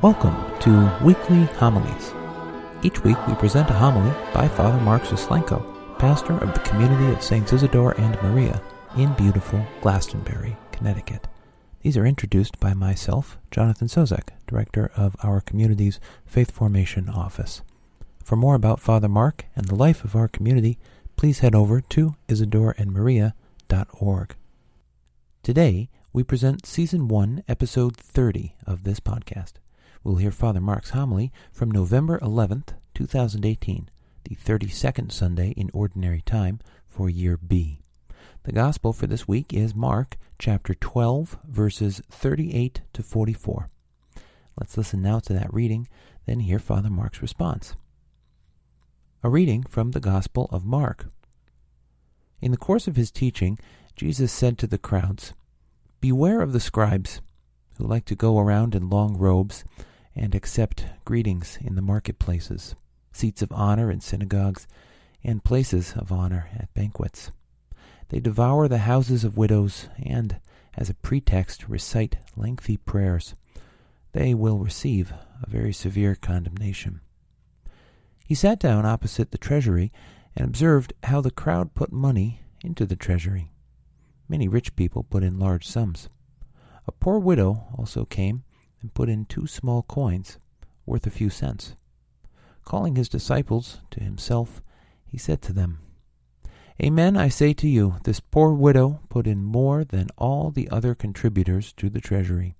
Welcome to Weekly Homilies. Each week we present a homily by Father Mark Zaslenko, pastor of the community of Saints Isidore and Maria in beautiful Glastonbury, Connecticut. These are introduced by myself, Jonathan Sozek, director of our community's Faith Formation Office. For more about Father Mark and the life of our community, please head over to isidoreandmaria.org. Today, we present Season 1, Episode 30 of this podcast. We'll hear Father Mark's homily from November 11th, 2018, the 32nd Sunday in Ordinary Time for Year B. The Gospel for this week is Mark chapter 12, verses 38 to 44. Let's listen now to that reading, then hear Father Mark's response. A reading from the Gospel of Mark. In the course of his teaching, Jesus said to the crowds, Beware of the scribes, who like to go around in long robes and accept greetings in the marketplaces, seats of honor in synagogues, and places of honor at banquets. They devour the houses of widows and, as a pretext, recite lengthy prayers. They will receive a very severe condemnation. He sat down opposite the treasury and observed how the crowd put money into the treasury. Many rich people put in large sums. A poor widow also came and put in two small coins, worth a few cents. Calling his disciples to himself, he said to them, Amen, I say to you, this poor widow put in more than all the other contributors to the treasury,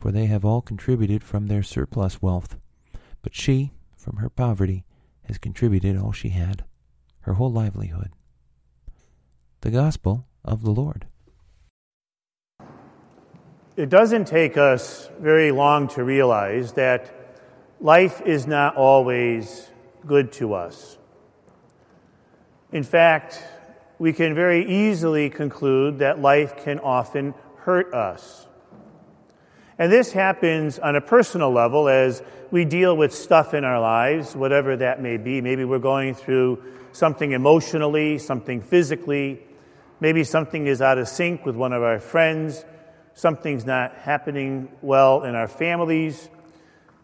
for they have all contributed from their surplus wealth. But she, from her poverty, has contributed all she had, her whole livelihood. The Gospel of the Lord. It doesn't take us very long to realize that life is not always good to us. In fact, we can very easily conclude that life can often hurt us. And this happens on a personal level as we deal with stuff in our lives, whatever that may be. Maybe we're going through something emotionally, something physically, maybe something is out of sync with one of our friends something's not happening well in our families.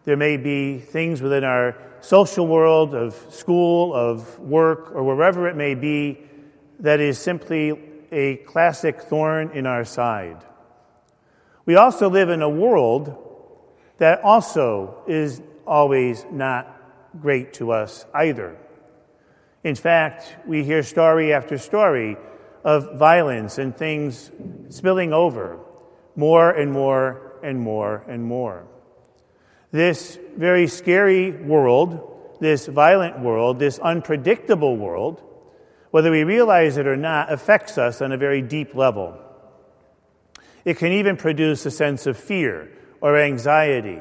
There may be things within our social world, of school, of work, or wherever it may be, that is simply a classic thorn in our side. We also live in a world that also is always not great to us either. In fact, we hear story after story of violence and things spilling over more and more and more and more. This very scary world, this violent world, this unpredictable world, whether we realize it or not, affects us on a very deep level. It can even produce a sense of fear or anxiety.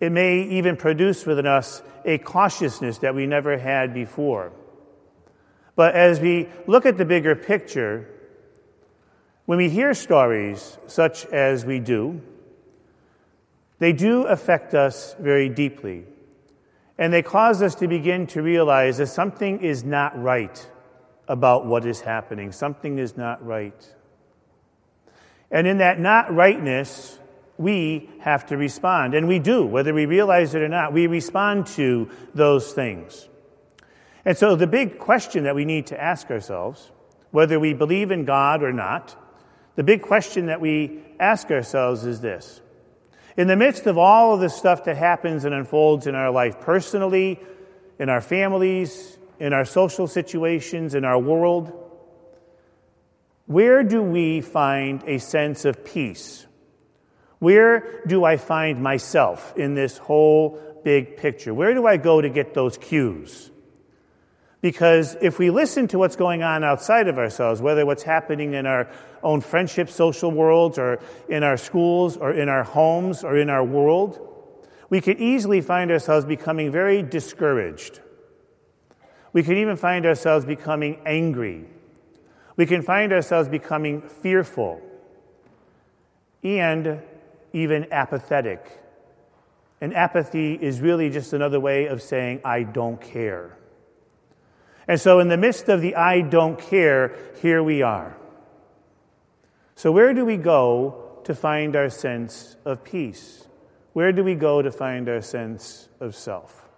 It may even produce within us a cautiousness that we never had before. But as we look at the bigger picture, when we hear stories such as we do, they do affect us very deeply. And they cause us to begin to realize that something is not right about what is happening. Something is not right. And in that not rightness, we have to respond. And we do, whether we realize it or not, we respond to those things. And so the big question that we need to ask ourselves, whether we believe in God or not, the big question that we ask ourselves is this In the midst of all of the stuff that happens and unfolds in our life, personally, in our families, in our social situations, in our world, where do we find a sense of peace? Where do I find myself in this whole big picture? Where do I go to get those cues? Because if we listen to what's going on outside of ourselves, whether what's happening in our own friendship, social worlds, or in our schools, or in our homes, or in our world, we could easily find ourselves becoming very discouraged. We can even find ourselves becoming angry. We can find ourselves becoming fearful and even apathetic. And apathy is really just another way of saying, I don't care. And so, in the midst of the I don't care, here we are. So, where do we go to find our sense of peace? Where do we go to find our sense of self?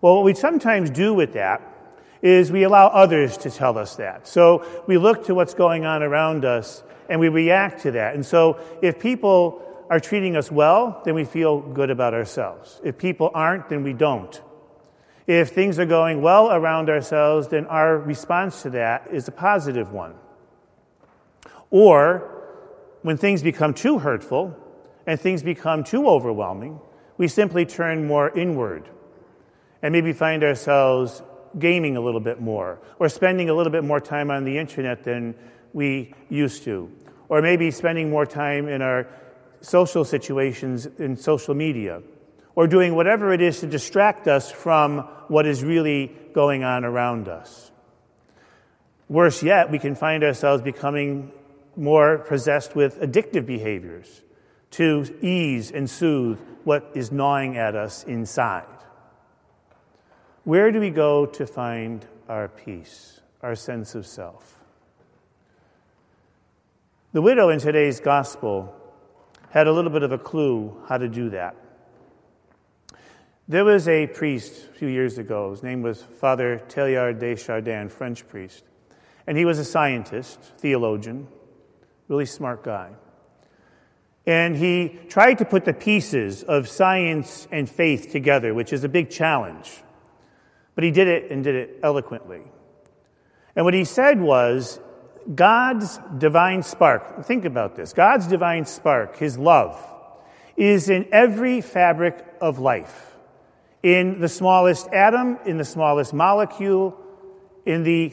Well, what we sometimes do with that is we allow others to tell us that. So we look to what's going on around us and we react to that. And so if people are treating us well, then we feel good about ourselves. If people aren't, then we don't. If things are going well around ourselves, then our response to that is a positive one. Or when things become too hurtful and things become too overwhelming, we simply turn more inward and maybe find ourselves gaming a little bit more or spending a little bit more time on the internet than we used to, or maybe spending more time in our social situations in social media, or doing whatever it is to distract us from what is really going on around us. Worse yet, we can find ourselves becoming more possessed with addictive behaviors to ease and soothe what is gnawing at us inside. Where do we go to find our peace, our sense of self? The widow in today's gospel had a little bit of a clue how to do that. There was a priest a few years ago. His name was Father Teilhard de Chardin, French priest. And he was a scientist, theologian, really smart guy. And he tried to put the pieces of science and faith together, which is a big challenge. But he did it and did it eloquently. And what he said was God's divine spark, think about this God's divine spark, his love, is in every fabric of life, in the smallest atom, in the smallest molecule, in the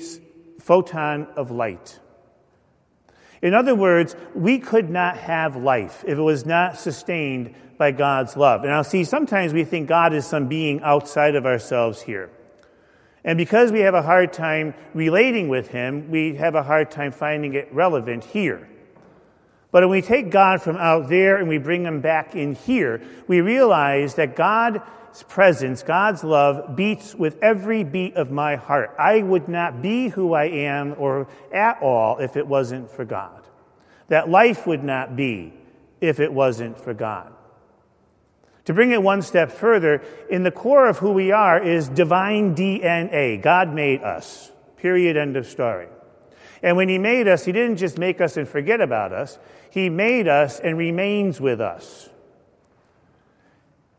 photon of light. In other words, we could not have life if it was not sustained by God's love. And I'll see, sometimes we think God is some being outside of ourselves here. And because we have a hard time relating with Him, we have a hard time finding it relevant here. But when we take God from out there and we bring Him back in here, we realize that God's presence, God's love, beats with every beat of my heart. I would not be who I am or at all if it wasn't for God. That life would not be if it wasn't for God. To bring it one step further, in the core of who we are is divine DNA. God made us. Period. End of story. And when He made us, He didn't just make us and forget about us, He made us and remains with us.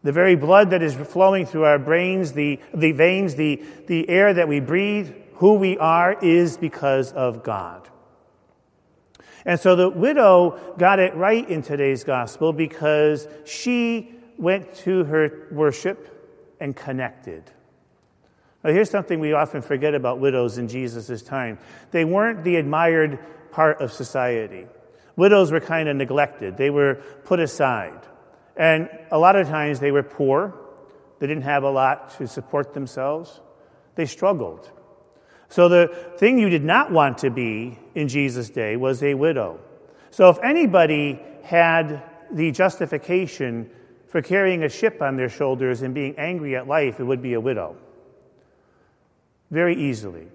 The very blood that is flowing through our brains, the, the veins, the, the air that we breathe, who we are, is because of God. And so the widow got it right in today's gospel because she went to her worship and connected. Now, here's something we often forget about widows in Jesus' time they weren't the admired part of society. Widows were kind of neglected, they were put aside. And a lot of times they were poor, they didn't have a lot to support themselves, they struggled. So, the thing you did not want to be in Jesus' day was a widow. So, if anybody had the justification for carrying a ship on their shoulders and being angry at life, it would be a widow. Very easily.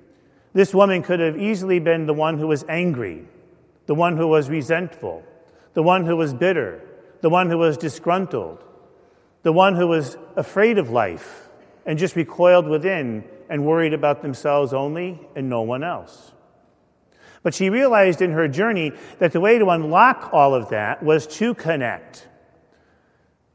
This woman could have easily been the one who was angry, the one who was resentful, the one who was bitter, the one who was disgruntled, the one who was afraid of life and just recoiled within and worried about themselves only and no one else. But she realized in her journey that the way to unlock all of that was to connect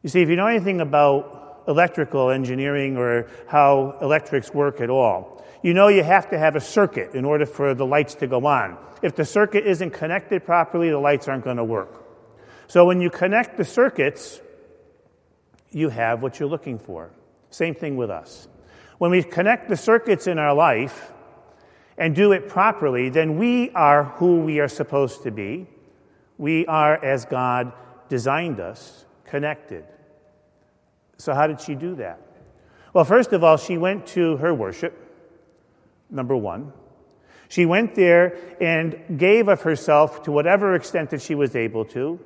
you see, if you know anything about electrical engineering or how electrics work at all, you know you have to have a circuit in order for the lights to go on. If the circuit isn't connected properly, the lights aren't going to work. So when you connect the circuits, you have what you're looking for. Same thing with us. When we connect the circuits in our life and do it properly, then we are who we are supposed to be. We are, as God designed us, connected. So, how did she do that? Well, first of all, she went to her worship, number one. She went there and gave of herself to whatever extent that she was able to.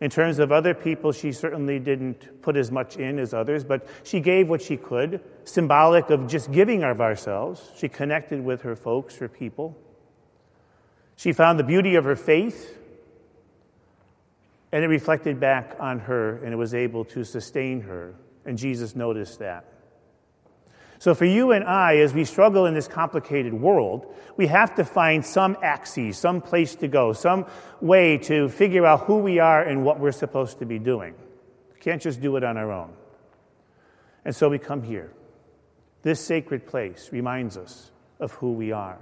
In terms of other people, she certainly didn't put as much in as others, but she gave what she could, symbolic of just giving of ourselves. She connected with her folks, her people. She found the beauty of her faith And it reflected back on her, and it was able to sustain her. And Jesus noticed that. So, for you and I, as we struggle in this complicated world, we have to find some axis, some place to go, some way to figure out who we are and what we're supposed to be doing. We can't just do it on our own. And so we come here. This sacred place reminds us of who we are.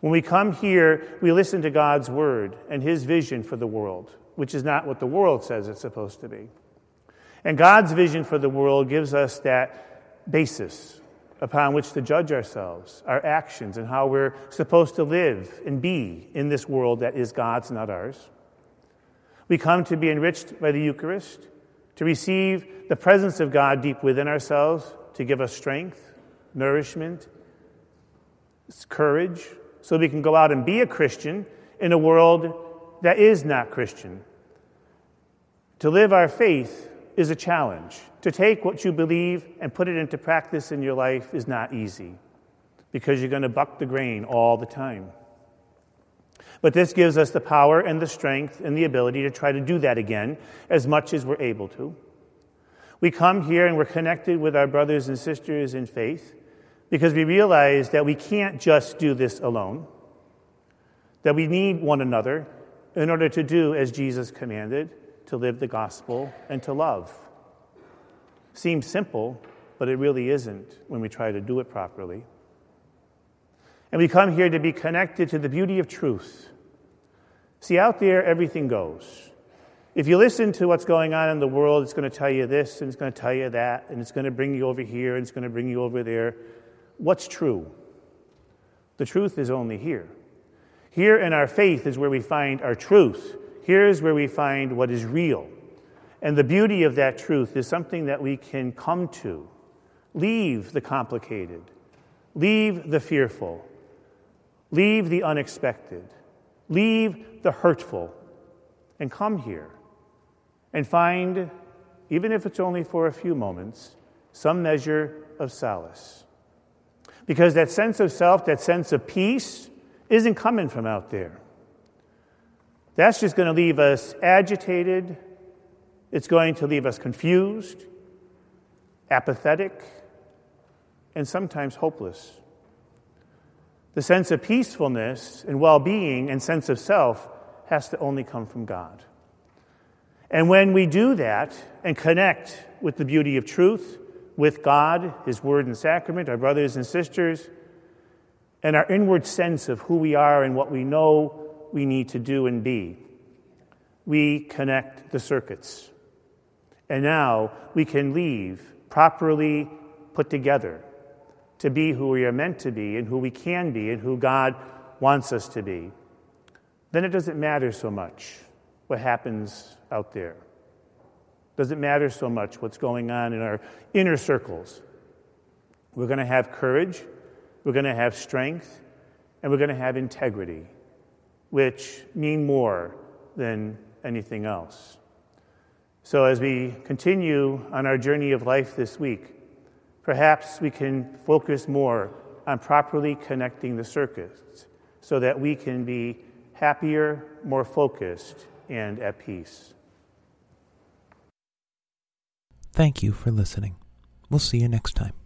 When we come here, we listen to God's word and his vision for the world, which is not what the world says it's supposed to be. And God's vision for the world gives us that basis upon which to judge ourselves, our actions, and how we're supposed to live and be in this world that is God's, not ours. We come to be enriched by the Eucharist, to receive the presence of God deep within ourselves, to give us strength, nourishment, courage, so we can go out and be a Christian in a world that is not Christian. To live our faith is a challenge. To take what you believe and put it into practice in your life is not easy because you're going to buck the grain all the time. But this gives us the power and the strength and the ability to try to do that again as much as we're able to. We come here and we're connected with our brothers and sisters in faith because we realize that we can't just do this alone, that we need one another in order to do as Jesus commanded to live the gospel, and to love. Seems simple, but it really isn't when we try to do it properly. And we come here to be connected to the beauty of truth. See, out there, everything goes. If you listen to what's going on in the world, it's going to tell you this and it's going to tell you that, and it's going to bring you over here and it's going to bring you over there. What's true? The truth is only here. Here in our faith is where we find our truth. Here's where we find what is real. And the beauty of that truth is something that we can come to. Leave the complicated, leave the fearful, leave the unexpected, leave the hurtful, and come here and find, even if it's only for a few moments, some measure of solace. Because that sense of self, that sense of peace, isn't coming from out there. That's just going to leave us agitated. It's going to leave us confused, apathetic, and sometimes hopeless. The sense of peacefulness and well being and sense of self has to only come from God. And when we do that and connect with the beauty of truth, with God, His Word and Sacrament, our brothers and sisters, and our inward sense of who we are and what we know we need to do and be. We connect the circuits. And now we can leave properly put together to be who we are meant to be and who we can be and who God wants us to be. Then it doesn't matter so much what happens out there. Doesn't matter so much what's going on in our inner circles. We're going to have courage, we're going to have strength, and we're going to have integrity which mean more than anything else. So, as we continue on our journey of life this week, perhaps we can focus more on properly connecting the circuits so that we can be happier, more focused, and at peace. Thank you for listening. We'll see you next time.